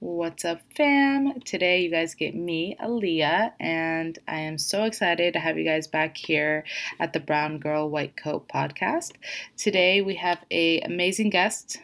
What's up, fam? Today, you guys get me, Aaliyah, and I am so excited to have you guys back here at the Brown Girl White Coat podcast. Today, we have a amazing guest.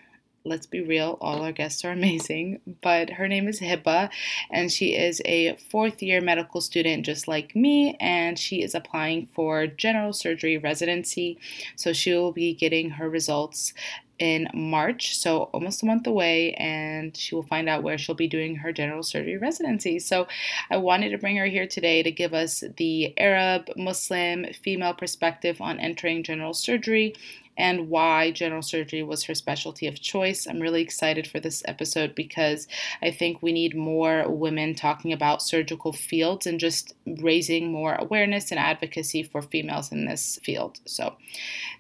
Let's be real, all our guests are amazing, but her name is Hiba, and she is a fourth year medical student just like me, and she is applying for general surgery residency. So, she will be getting her results in March, so almost a month away, and she will find out where she'll be doing her general surgery residency. So I wanted to bring her here today to give us the Arab, Muslim, female perspective on entering general surgery and why general surgery was her specialty of choice. I'm really excited for this episode because I think we need more women talking about surgical fields and just raising more awareness and advocacy for females in this field. So,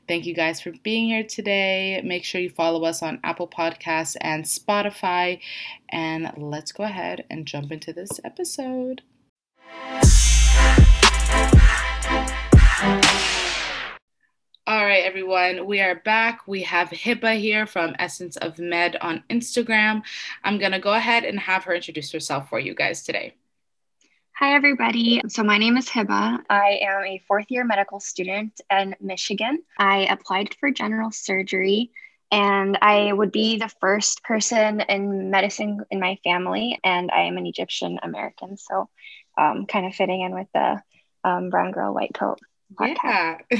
thank you guys for being here today. Make sure you follow us on Apple Podcasts and Spotify. And let's go ahead and jump into this episode. All right, everyone, we are back. We have Hiba here from Essence of Med on Instagram. I'm going to go ahead and have her introduce herself for you guys today. Hi, everybody. So, my name is Hiba. I am a fourth year medical student in Michigan. I applied for general surgery, and I would be the first person in medicine in my family. And I am an Egyptian American. So, um, kind of fitting in with the um, brown girl, white coat. Yeah,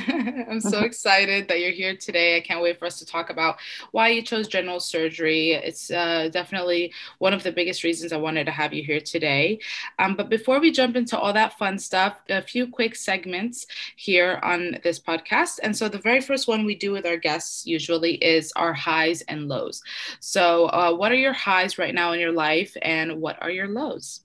I'm so excited that you're here today. I can't wait for us to talk about why you chose general surgery. It's uh, definitely one of the biggest reasons I wanted to have you here today. Um, but before we jump into all that fun stuff, a few quick segments here on this podcast. And so the very first one we do with our guests usually is our highs and lows. So, uh, what are your highs right now in your life, and what are your lows?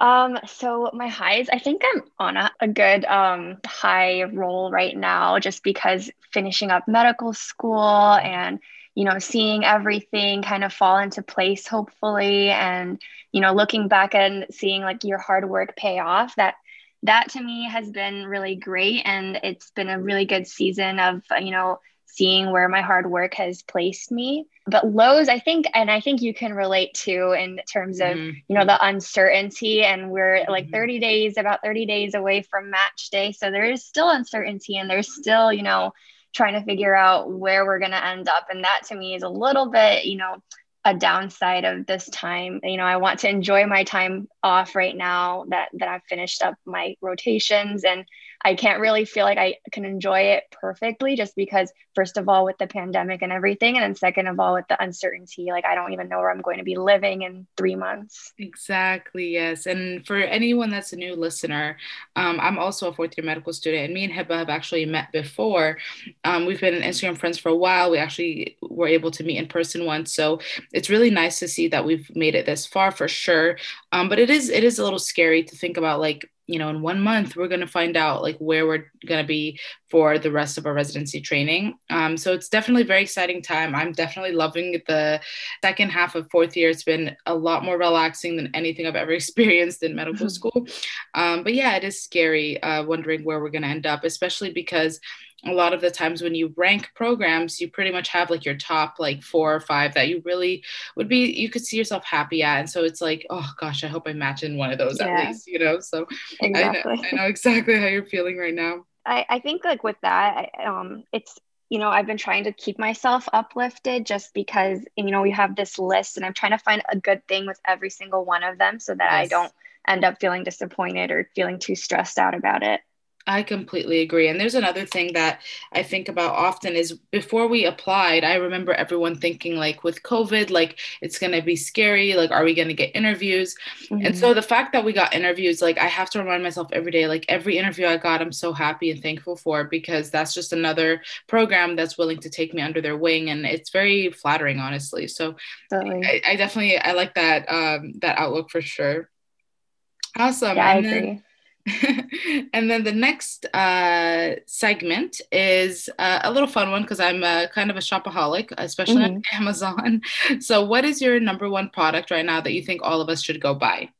Um, so my highs, I think I'm on a, a good um high roll right now just because finishing up medical school and you know seeing everything kind of fall into place hopefully and you know looking back and seeing like your hard work pay off that that to me has been really great. And it's been a really good season of you know seeing where my hard work has placed me. But lows, I think, and I think you can relate to in terms of, mm-hmm. you know, the uncertainty. And we're mm-hmm. like 30 days, about 30 days away from match day. So there is still uncertainty and there's still, you know, trying to figure out where we're going to end up. And that to me is a little bit, you know, a downside of this time. You know, I want to enjoy my time off right now that that I've finished up my rotations and I can't really feel like I can enjoy it perfectly just because, first of all, with the pandemic and everything, and then second of all, with the uncertainty, like I don't even know where I'm going to be living in three months. Exactly, yes. And for anyone that's a new listener, um, I'm also a fourth year medical student, and me and Hiba have actually met before. Um, we've been Instagram friends for a while. We actually were able to meet in person once. So it's really nice to see that we've made it this far for sure. Um, but it is it is a little scary to think about like you know in one month we're going to find out like where we're going to be for the rest of our residency training. Um, so it's definitely a very exciting time. I'm definitely loving the second half of fourth year. It's been a lot more relaxing than anything i've ever experienced in medical school. Um, but yeah it is scary uh, wondering where we're going to end up especially because a lot of the times when you rank programs you pretty much have like your top like four or five that you really would be you could see yourself happy at and so it's like oh gosh i hope i match in one of those yeah. at least you know so exactly. I, know, I know exactly how you're feeling right now i, I think like with that um it's you know i've been trying to keep myself uplifted just because you know we have this list and i'm trying to find a good thing with every single one of them so that yes. i don't end up feeling disappointed or feeling too stressed out about it I completely agree. And there's another thing that I think about often is before we applied, I remember everyone thinking like with COVID, like it's going to be scary. Like, are we going to get interviews? Mm-hmm. And so the fact that we got interviews, like I have to remind myself every day, like every interview I got, I'm so happy and thankful for because that's just another program that's willing to take me under their wing. And it's very flattering, honestly. So I, I, definitely, I like that, um, that outlook for sure. Awesome. Yeah, I agree. Then, and then the next uh, segment is uh, a little fun one because I'm uh, kind of a shopaholic, especially mm-hmm. on Amazon. So, what is your number one product right now that you think all of us should go buy?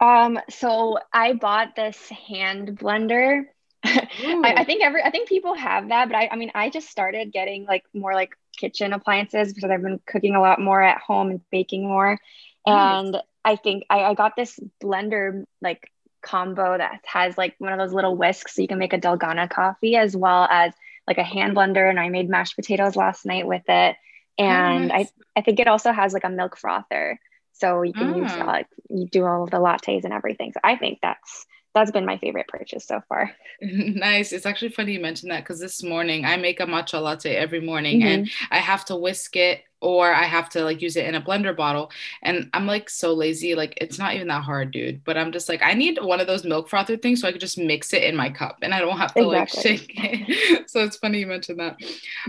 Um, so I bought this hand blender. I, I, think every I think people have that, but I, I mean I just started getting like more like kitchen appliances because I've been cooking a lot more at home and baking more And nice. I think I, I got this blender like combo that has like one of those little whisks so you can make a Dalgona coffee as well as like a hand blender. And I made mashed potatoes last night with it. And nice. I, I think it also has like a milk frother. So you can use mm. like you do all the lattes and everything. So I think that's that's been my favorite purchase so far. nice. It's actually funny you mentioned that because this morning I make a matcha latte every morning mm-hmm. and I have to whisk it or I have to like use it in a blender bottle. And I'm like so lazy. Like it's not even that hard, dude. But I'm just like, I need one of those milk frother things so I could just mix it in my cup and I don't have to exactly. like shake it. so it's funny you mentioned that.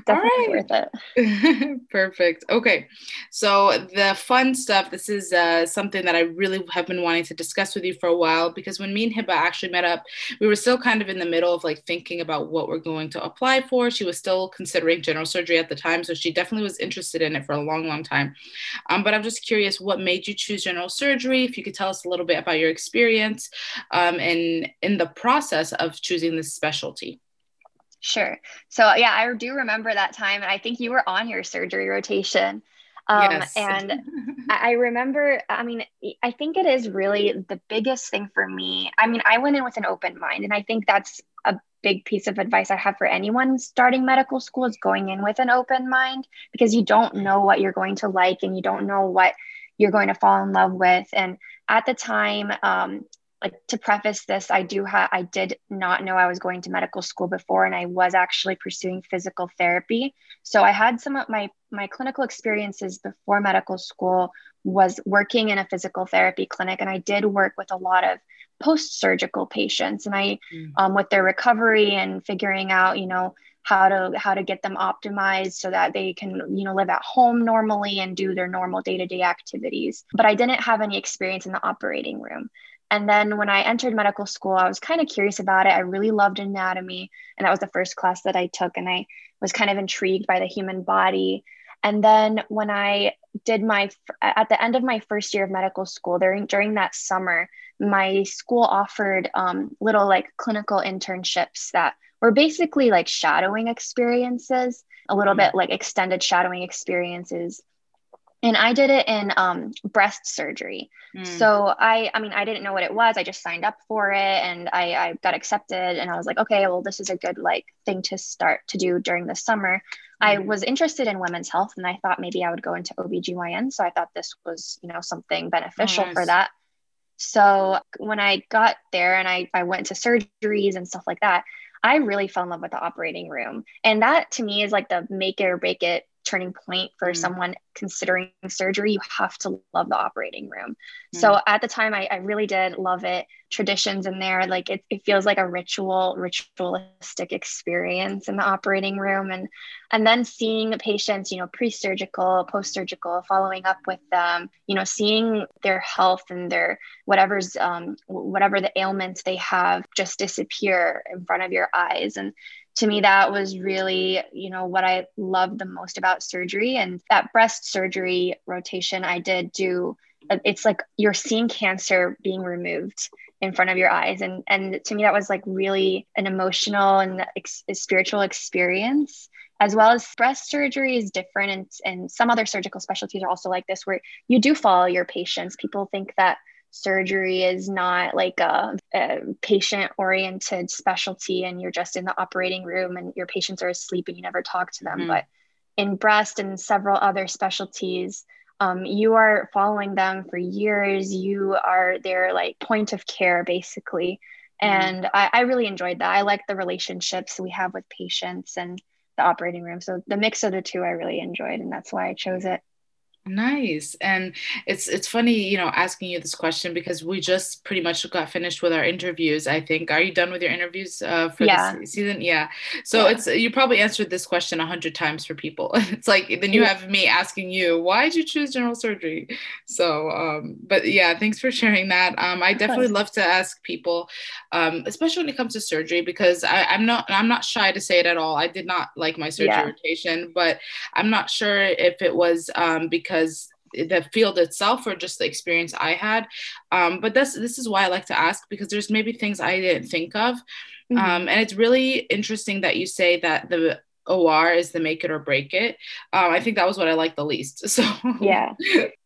Definitely worth it. Perfect. Okay. So the fun stuff, this is uh, something that I really have been wanting to discuss with you for a while because when me and Hiba actually met up, we were still kind of in the middle of like thinking about what we're going to apply for. She was still considering general surgery at the time. So she definitely was interested in it for a long, long time. Um, but I'm just curious, what made you choose general surgery? If you could tell us a little bit about your experience um, and in the process of choosing this specialty. Sure. So yeah, I do remember that time, and I think you were on your surgery rotation. Um, yes. And I remember, I mean, I think it is really the biggest thing for me. I mean, I went in with an open mind, and I think that's a big piece of advice I have for anyone starting medical school is going in with an open mind because you don't know what you're going to like and you don't know what you're going to fall in love with. And at the time, um, like to preface this, I do have I did not know I was going to medical school before, and I was actually pursuing physical therapy. So I had some of my my clinical experiences before medical school was working in a physical therapy clinic, and I did work with a lot of post-surgical patients and i mm. um, with their recovery and figuring out you know how to how to get them optimized so that they can you know live at home normally and do their normal day-to-day activities but i didn't have any experience in the operating room and then when i entered medical school i was kind of curious about it. I really loved anatomy and that was the first class that i took and i was kind of intrigued by the human body. And then when I did my, at the end of my first year of medical school, during, during that summer, my school offered um, little like clinical internships that were basically like shadowing experiences, a little mm-hmm. bit like extended shadowing experiences and i did it in um, breast surgery mm. so i i mean i didn't know what it was i just signed up for it and I, I got accepted and i was like okay well this is a good like thing to start to do during the summer mm. i was interested in women's health and i thought maybe i would go into obgyn so i thought this was you know something beneficial nice. for that so when i got there and I, I went to surgeries and stuff like that i really fell in love with the operating room and that to me is like the make it or break it turning point for mm. someone considering surgery, you have to love the operating room. Mm. So at the time, I, I, really did love it. Traditions in there, like it, it feels like a ritual, ritualistic experience in the operating room, and and then seeing the patients, you know, pre-surgical, post-surgical, following up with them, you know, seeing their health and their whatever's um, whatever the ailments they have just disappear in front of your eyes, and to me that was really you know what i loved the most about surgery. And that breast surgery rotation i did do uh, it's like you're seeing cancer being removed in front of your eyes. And and to me that was like really an emotional and ex- spiritual experience as well as breast surgery is different. And, and some other surgical specialties are also like this where you do follow your patients. People think that surgery is not like a, a patient oriented specialty and you're just in the operating room and your patients are asleep and you never talk to them. Mm-hmm. But in breast and several other specialties, um, you are following them for years. You are their like point of care basically. Mm-hmm. And I, I really enjoyed that. I like the relationships we have with patients and the operating room. So the mix of the two I really enjoyed, and that's why I chose it. Nice. And it's it's funny, you know, asking you this question because we just pretty much got finished with our interviews. I think. Are you done with your interviews uh, for yeah. this season? Yeah. So yeah. it's you probably answered this question a hundred times for people. it's like then you have me asking you, why did you choose general surgery? So, um, but yeah, thanks for sharing that. Um, I definitely love to ask people, um, especially when it comes to surgery, because I, I'm not I'm not shy to say it at all. I did not like my surgery yeah. rotation, but I'm not sure if it was um, because because the field itself or just the experience I had. Um, but this this is why I like to ask because there's maybe things I didn't think of. Mm-hmm. Um, and it's really interesting that you say that the OR is the make it or break it. Um, I think that was what I liked the least. So yeah.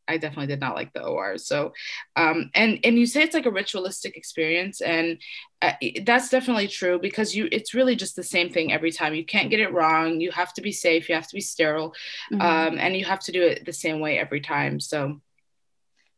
I definitely did not like the OR. So, um, and and you say it's like a ritualistic experience, and uh, that's definitely true because you it's really just the same thing every time. You can't get it wrong. You have to be safe. You have to be sterile, mm-hmm. um, and you have to do it the same way every time. So.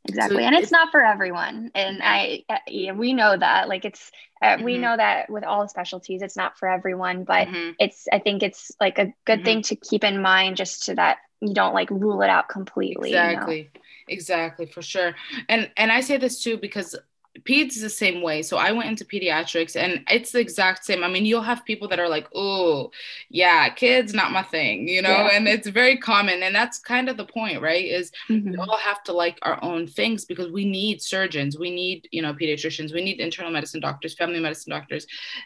Exactly, so and it's, it's, not for everyone, and I uh, yeah, we know that. Like it's uh, mm-hmm. we know that with all specialties, it's not for everyone, but mm-hmm. it's I think it's like a good mm-hmm. thing to keep in mind, just to that you don't like rule it out completely. Exactly. You know? Exactly, for sure. And and I say this too because peds is the same way. So I went into pediatrics and it's the exact same. I mean, you'll have people that are like, oh, yeah, kids, not my thing, you know, yeah. and it's very common. And that's kind of the point, right? Is mm-hmm. we all have to like our own things because we need surgeons, we need, you know, pediatricians, we need internal medicine doctors, family medicine doctors,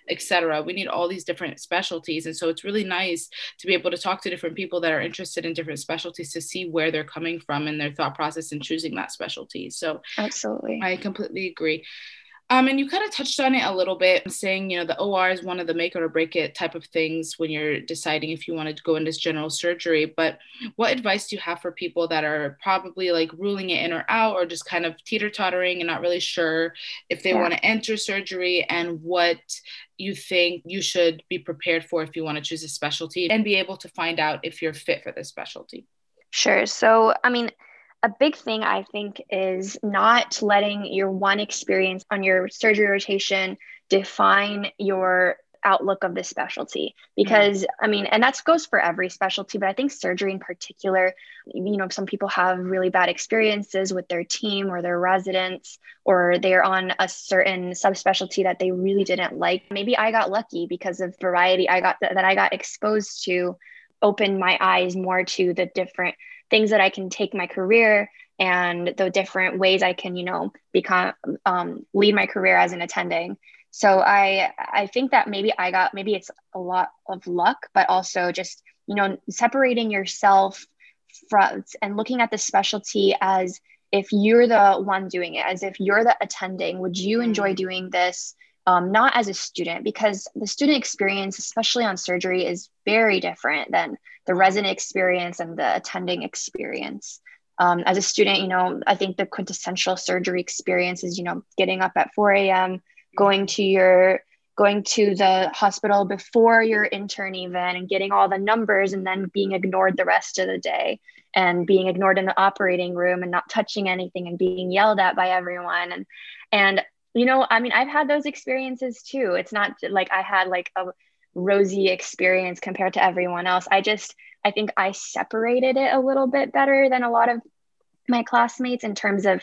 etc. We need all these different specialties. And so it's really nice to be able to talk to different people that are interested in different specialties to see where they're coming from and their thought process in choosing that specialty. So absolutely. I completely agree. Um, and you kind of touched on it a little bit, saying, you know, the OR is one of the make it or break it type of things when you're deciding if you want to go into general surgery. But what advice do you have for people that are probably like ruling it in or out, or just kind of teeter tottering and not really sure if they yeah. want to enter surgery and what you think you should be prepared for if you want to choose a specialty and be able to find out if you're fit for this specialty? Sure. So, I mean, a big thing I think is not letting your one experience on your surgery rotation define your outlook of the specialty because mm-hmm. i mean and that goes for every specialty but i think surgery in particular you know some people have really bad experiences with their team or their residents or they're on a certain subspecialty that they really didn't like maybe i got lucky because of variety i got th- that i got exposed to opened my eyes more to the different things that I can take my career and the different ways I can, you know, become um, lead my career as an attending. So I I think that maybe I got maybe it's a lot of luck, but also just you know separating yourself from and looking at the specialty as if you're the one doing it, as if you're the attending. Would you enjoy mm. doing this? um, not as a student, because the student experience, especially on surgery, is very different than the resident experience and the attending experience. Um, as a student, you know, I think the quintessential surgery experience is, you know, getting up at 4 a.m., going to your going to the hospital before your intern even and getting all the numbers and then being ignored the rest of the day and being ignored in the operating room and not touching anything and being yelled at by everyone and and you know i mean i've had those experiences too it's not like i had like a rosy experience compared to everyone else. I just i think i separated it a little bit better than a lot of my classmates in terms of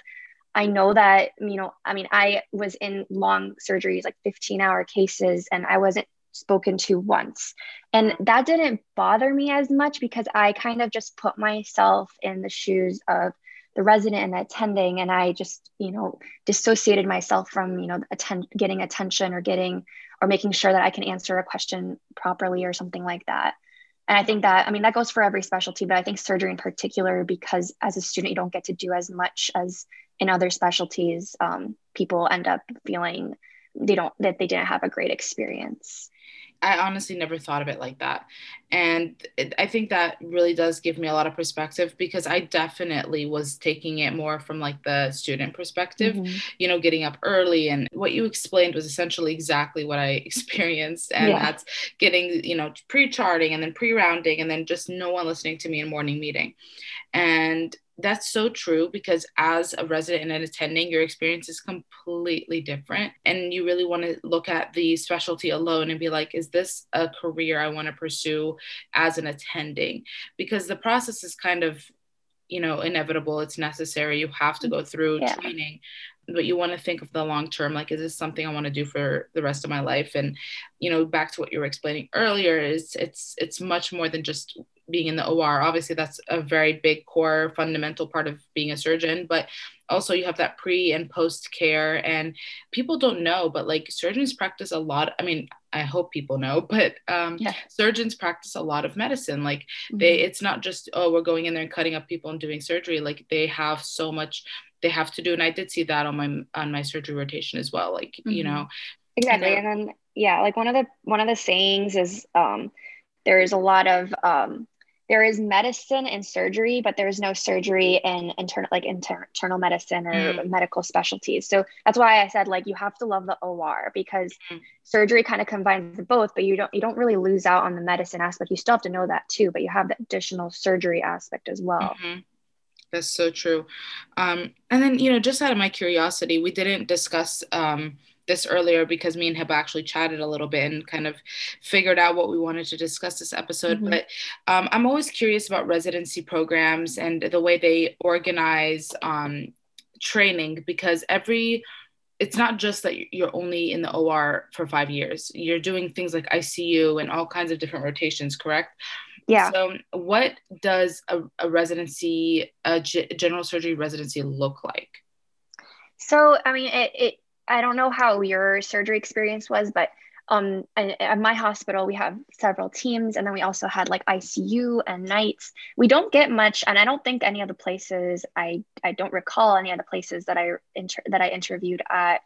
i know that you know i mean i was in long surgeries like 15 hour cases and i wasn't spoken to once. And that didn't bother me as much because i kind of just put myself in the shoes of the resident and the attending and i just you know dissociated myself from you know attend getting attention or getting or making sure that i can answer a question properly or something like that. And i think that i mean that goes for every specialty but i think surgery in particular because as a student you don't get to do as much as in other specialties um, people end up feeling they don't that they didn't have a great experience I honestly never thought of it like that. And it, I think that really does give me a lot of perspective because I definitely was taking it more from like the student perspective, mm-hmm. you know, getting up early. And what you explained was essentially exactly what I experienced. And yeah. that's getting, you know, pre charting and then pre rounding and then just no one listening to me in morning meeting. And that's so true because as a resident and an attending, your experience is completely different. And you really want to look at the specialty alone and be like, is this a career I want to pursue as an attending? Because the process is kind of you know inevitable it's necessary you have to go mm-hmm. through yeah. training but you want to think of the long term like is this something i want to do for the rest of my life and you know back to what you were explaining earlier is it's it's much more than just being in the OR. Obviously, that's a very big core fundamental part of being a surgeon, but also you have that pre and post care. And people don't know, but like surgeons practice a lot. I mean, I hope people know, but um, yeah. surgeons practice a lot of medicine. Like they, mm-hmm. it's not just oh we're going in there and cutting up people and doing surgery. Like they have so much they have to do, and I did see that on my on my surgery rotation as well. Like mm-hmm. you know, exactly, and, and then yeah, like one of the one of the sayings is um, there's a lot of um, there is medicine and surgery, but there's no surgery and internal like inter- internal medicine or mm. medical specialties. So that's why I said like you have to love the OR because mm. surgery kind of combines both, but you don't you don't really lose out on the medicine aspect. You still have to know that too, but you have the additional surgery aspect as well. Mm-hmm. That's so true. Um, and then you know, just out of my curiosity, we didn't discuss. Um, this earlier because me and Hiba actually chatted a little bit and kind of figured out what we wanted to discuss this episode. Mm-hmm. But um, I'm always curious about residency programs and the way they organize um, training because every it's not just that you're only in the OR for five years. You're doing things like ICU and all kinds of different rotations, correct? Yeah. So, what does a, a residency, a g- general surgery residency look like? So, I mean, it, it I don't know how your surgery experience was, but um, at my hospital, we have several teams, and then we also had like ICU and nights. We don't get much, and I don't think any of the places I I don't recall any of the places that I inter- that I interviewed at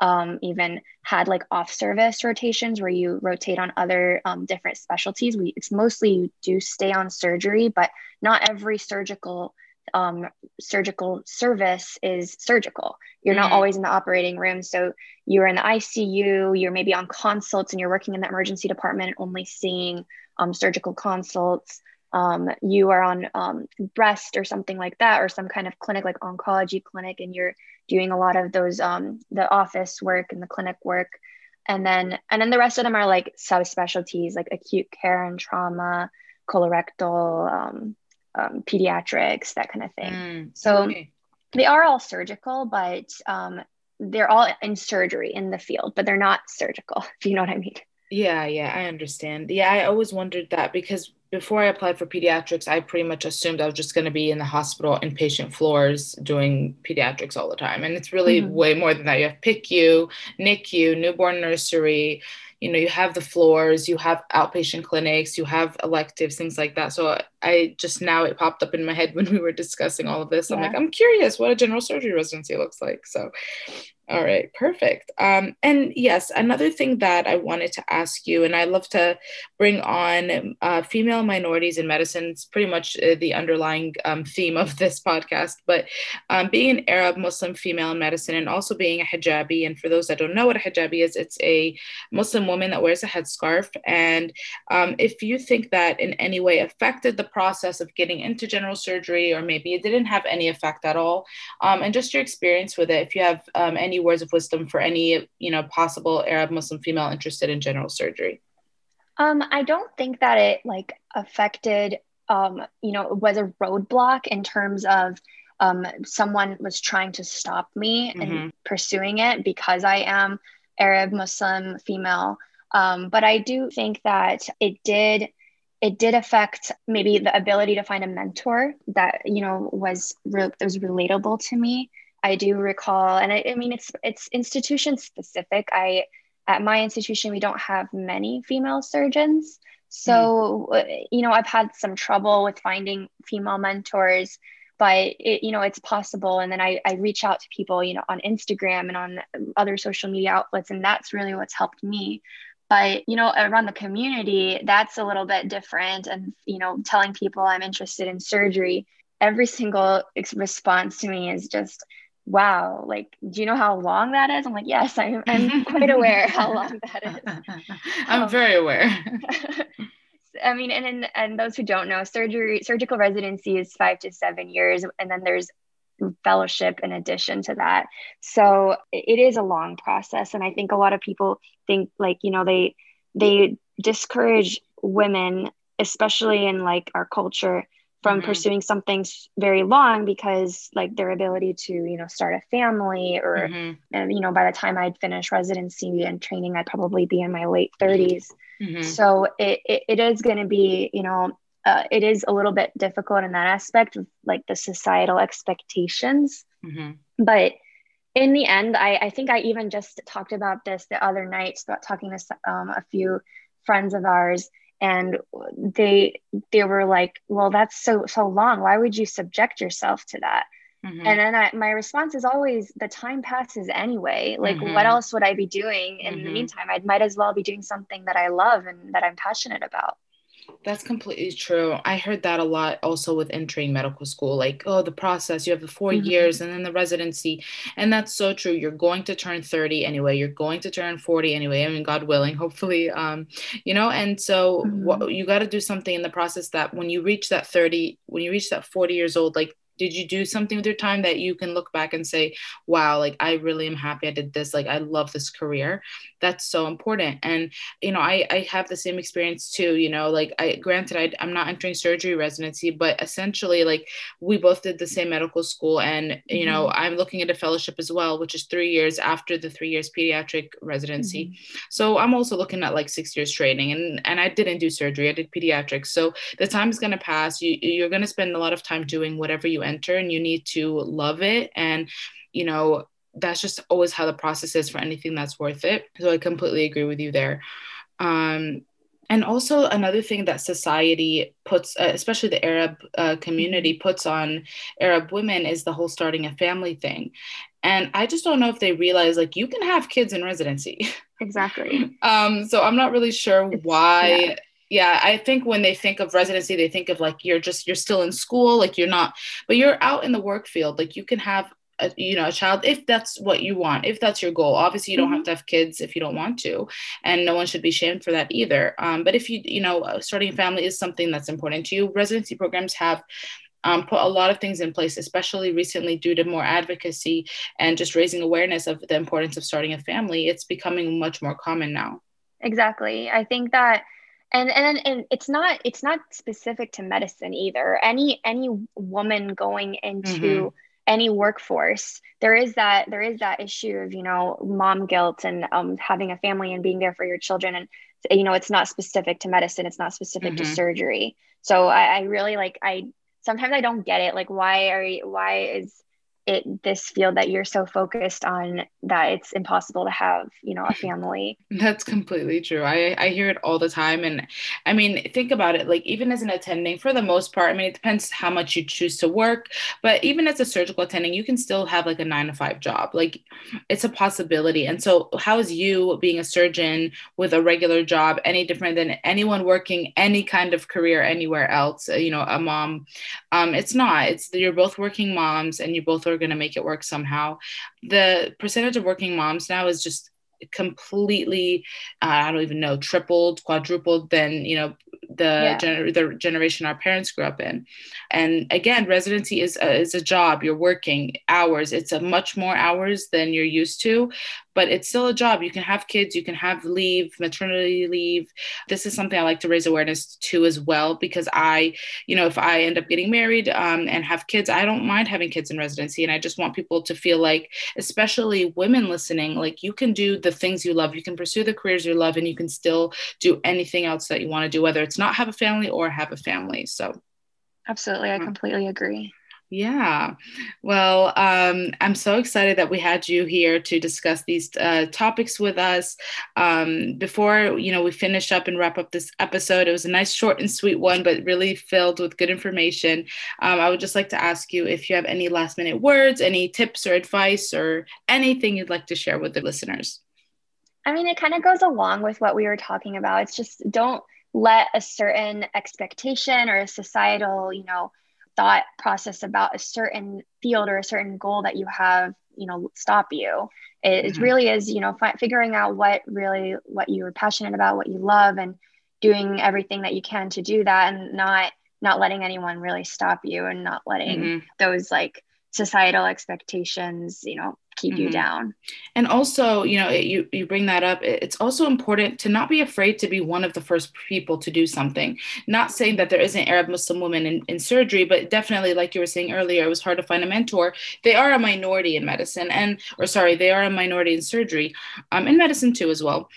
um, even had like off service rotations where you rotate on other um, different specialties. We it's mostly you do stay on surgery, but not every surgical um, surgical service is surgical. You're mm-hmm. not always in the operating room. So you're in the ICU, you're maybe on consults and you're working in the emergency department, only seeing um, surgical consults. Um, you are on um, breast or something like that, or some kind of clinic like oncology clinic, and you're doing a lot of those um, the office work and the clinic work. And then and then the rest of them are like subspecialties like acute care and trauma, colorectal, um, um, pediatrics, that kind of thing. Mm, so okay. they are all surgical, but um, they're all in surgery in the field, but they're not surgical, if you know what I mean. Yeah, yeah, I understand. Yeah, I always wondered that because before I applied for pediatrics, I pretty much assumed I was just going to be in the hospital inpatient floors doing pediatrics all the time. And it's really mm-hmm. way more than that. You have PICU, NICU, newborn nursery, you know you have the floors you have outpatient clinics you have electives things like that so i just now it popped up in my head when we were discussing all of this yeah. i'm like i'm curious what a general surgery residency looks like so all right, perfect. Um, and yes, another thing that I wanted to ask you, and I love to bring on uh, female minorities in medicine. It's pretty much uh, the underlying um, theme of this podcast. But um, being an Arab Muslim female in medicine, and also being a hijabi, and for those that don't know what a hijabi is, it's a Muslim woman that wears a headscarf. And um, if you think that in any way affected the process of getting into general surgery, or maybe it didn't have any effect at all, um, and just your experience with it, if you have um, any words of wisdom for any you know possible arab muslim female interested in general surgery? Um, i don't think that it like affected um, you know was a roadblock in terms of um, someone was trying to stop me mm-hmm. in pursuing it because i am arab muslim female. Um, but i do think that it did it did affect maybe the ability to find a mentor that you know was re- was relatable to me I do recall, and I, I mean, it's it's institution specific. I at my institution we don't have many female surgeons, so mm. you know I've had some trouble with finding female mentors, but it, you know it's possible. And then I I reach out to people, you know, on Instagram and on other social media outlets, and that's really what's helped me but you know around the community that's a little bit different and you know telling people i'm interested in surgery every single response to me is just wow, like, do you know how long that is? I'm like, yes, I'm, I'm quite aware how long that is. I'm um, very aware. I mean, and, and and those who don't know, surgery surgical residency is five to seven years, and then there's fellowship in addition to that. So it is a long process, and I think a lot of people think like you know they they discourage women, especially in like our culture, from mm-hmm. pursuing something very long because like their ability to you know start a family or mm-hmm. and you know by the time i'd finish residency and training i'd probably be in my late 30s mm-hmm. so it, it, it is going to be you know uh, it is a little bit difficult in that aspect of like the societal expectations mm-hmm. but in the end I, I think i even just talked about this the other night about talking to um, a few friends of ours and they they were like well that's so so long why would you subject yourself to that mm-hmm. and then I, my response is always the time passes anyway like mm-hmm. what else would i be doing in mm-hmm. the meantime i might as well be doing something that i love and that i'm passionate about That's completely true. I heard that a lot also with entering medical school like, oh, the process, you have the 4 mm-hmm. years and then the residency. And that's so true. You're going to turn 30 anyway. You're going to turn 40 anyway. I mean, God willing, hopefully, um, you know, and so mm-hmm. what, you got to do something in the process that when you reach that 30, when you reach that 40 years old, like did you do something with your time that you can look back and say wow like i really am happy i did this like i love this career that's so important. And you know i i have the same experience too you know like i granted I, i'm not entering surgery residency but essentially like we both did the same medical school and you know mm-hmm. i'm looking at a fellowship as well which is three years after the three years pediatric residency. Mm-hmm. so i'm also looking at like six years training and and i didn't do surgery i did pediatrics. So the time is going to pass. You you're going to spend a lot of time doing whatever you enter and you need to love it. And you know that's just always how the process is for anything that's worth it. So i completely agree with you there. Um, and also another thing that society puts uh, especially the arab uh, community puts on arab women is the whole starting a family thing. And i just don't know if they realize like you can have kids in residency. Exactly. Um so i'm not really sure it's, why yeah yeah i think when they think of residency they think of like you're just you're still in school like you're not but you're out in the work field like you can have a, you know a child if that's what you want if that's your goal obviously you don't mm-hmm. have to have kids if you don't want to and no one should be shamed for that either um, but if you you know uh, starting a family is something that's important to you residency programs have um, put a lot of things in place, especially recently due to more advocacy and just raising awareness of the importance of starting a family. It's becoming much more common now. Exactly. I think that and and and it's not it's not specific to medicine either. Any any woman going into mm-hmm. any workforce there is that there is that issue of you know mom guilt and um, having a family and being there for your children. And you know it's not specific to medicine. It's not specific mm-hmm. to surgery. So I, I really like i sometimes i don't get it. Like why are you why is it this field that you're so focused on that it's impossible to have you know a family. That's completely true. I i hear it all the time. And i mean think about it like even as an attending for the most part i mean it depends how much you choose to work but even as a surgical attending you can still have like a 9 to 5 job. Like it's a possibility. And so how is you being a surgeon with a regular job any different than anyone working any kind of career anywhere else you know a mom? Um it's not. It's you're both working moms and you both are going to make it work somehow. The percentage of working moms now is just completely uh, i don't even know tripled quadrupled than you know the, yeah. gener- the generation our parents grew up in. And again, residency is a, is a job. You're working hours. It's a much more hours than you're used to, but it's still a job. You can have kids. You can have leave, maternity leave. This is something I like to raise awareness to as well because I, you know, if I end up getting married um, and have kids, I don't mind having kids in residency, and I just want people to feel like, especially women listening, like you can do the things you love. You can pursue the careers you love, and you can still do anything else that you want to do, whether it's not have a family or have a family. So, absolutely, I completely agree. Yeah. Well, um, I'm so excited that we had you here to discuss these uh, topics with us. Um, before you know we finish up and wrap up this episode, it was a nice, short and sweet one, but really filled with good information. Um, I would just like to ask you if you have any last minute words, any tips or advice, or anything you'd like to share with the listeners. I mean, it kind of goes along with what we were talking about. It's just don't let a certain expectation or a societal, you know, thought process about a certain field or a certain goal that you have, you know, stop you. It, mm-hmm. really is, you know, fi- figuring out what really what you're passionate about, what you love, and doing everything that you can to do that, and not not letting anyone really stop you, and not letting mm-hmm. those like societal expectations, you know, keep mm-hmm. you down. And also, you know, you you bring that up. It's also important to not be afraid to be one of the first people to do something. Not saying that there isn't Arab Muslim women in, in surgery, but definitely, like you were saying earlier, it was hard to find a mentor. They are a minority in medicine, and or sorry, they are a minority in surgery, um, in medicine too as well.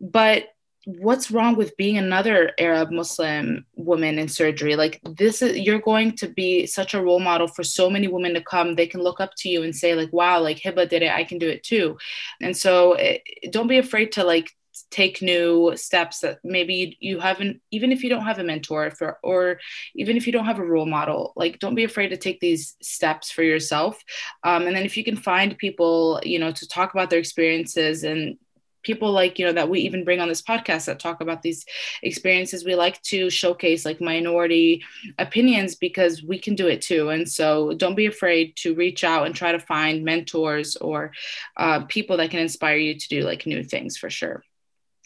But what's wrong with being another Arab Muslim woman in surgery? Like this is you're going to be such a role model for so many women to come. They can look up to you and say like, "Wow, like Hiba did it, I can do it too." And so it, don't be afraid to like take new steps that maybe you, you haven't even if you don't have a mentor for or even if you don't have a role model like don't be afraid to take these steps for yourself um, and then if you can find people you know to talk about their experiences and people like you know that we even bring on this podcast that talk about these experiences we like to showcase like minority opinions because we can do it too. And so don't be afraid to reach out and try to find mentors or uh, people that can inspire you to do like new things for sure.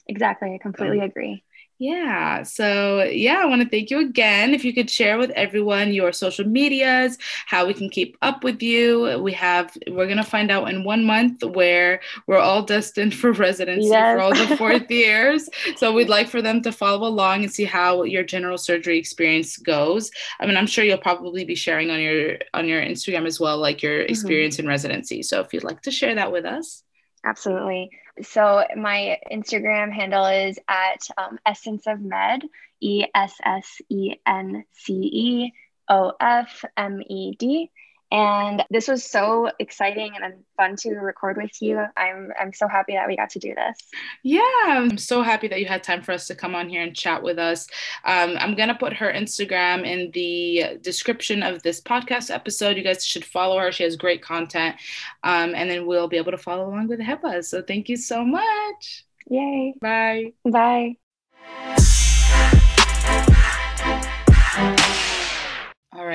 Exactly. I completely um, agree yeah. So, yeah, I want to thank you again. If you could share with everyone your social medias, how we can keep up with you. We have, we're going to find out in one month where we're all destined for residency yes. for all the fourth years. So, we'd like for them to follow along and see how your general surgery experience goes. I mean, I'm sure you'll probably be sharing on your on your Instagram as well, like your mm-hmm. experience mm-hmm. in residency. So, if you'd like to share that with us. Absolutely. So my Instagram handle is at um, Essence of Med, E S S E N C E O F M E D. And this was so exciting and fun to record with you. I'm I'm so happy that we got to do this. Yeah, I'm so happy that you had time for us to come on here and chat with us. Um, I'm gonna put her Instagram in the description of this podcast episode. You guys should follow her. She has great content, um, and then we'll be able to follow along with Hiba. So thank you so much. Yay! Bye. Bye.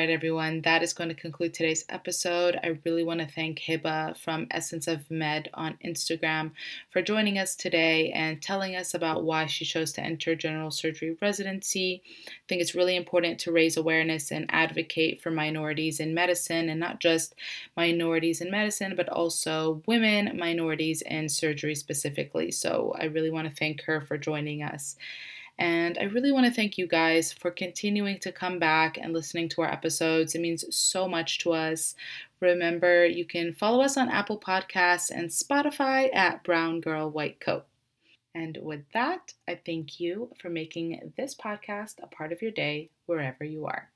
Right, everyone, that is going to conclude today's episode. I really want to thank Hiba from Essence of Med on Instagram for joining us today and telling us about why she chose to enter general surgery residency. I think it's really important to raise awareness and advocate for minorities in medicine, and not just minorities in medicine, but also women, minorities in surgery specifically. So I really want to thank her for joining us. And I really want to thank you guys for continuing to come back and listening to our episodes. It means so much to us. Remember, you can follow us on Apple Podcasts and Spotify at Brown Girl White Coat. And with that, I thank you for making this podcast a part of your day wherever you are.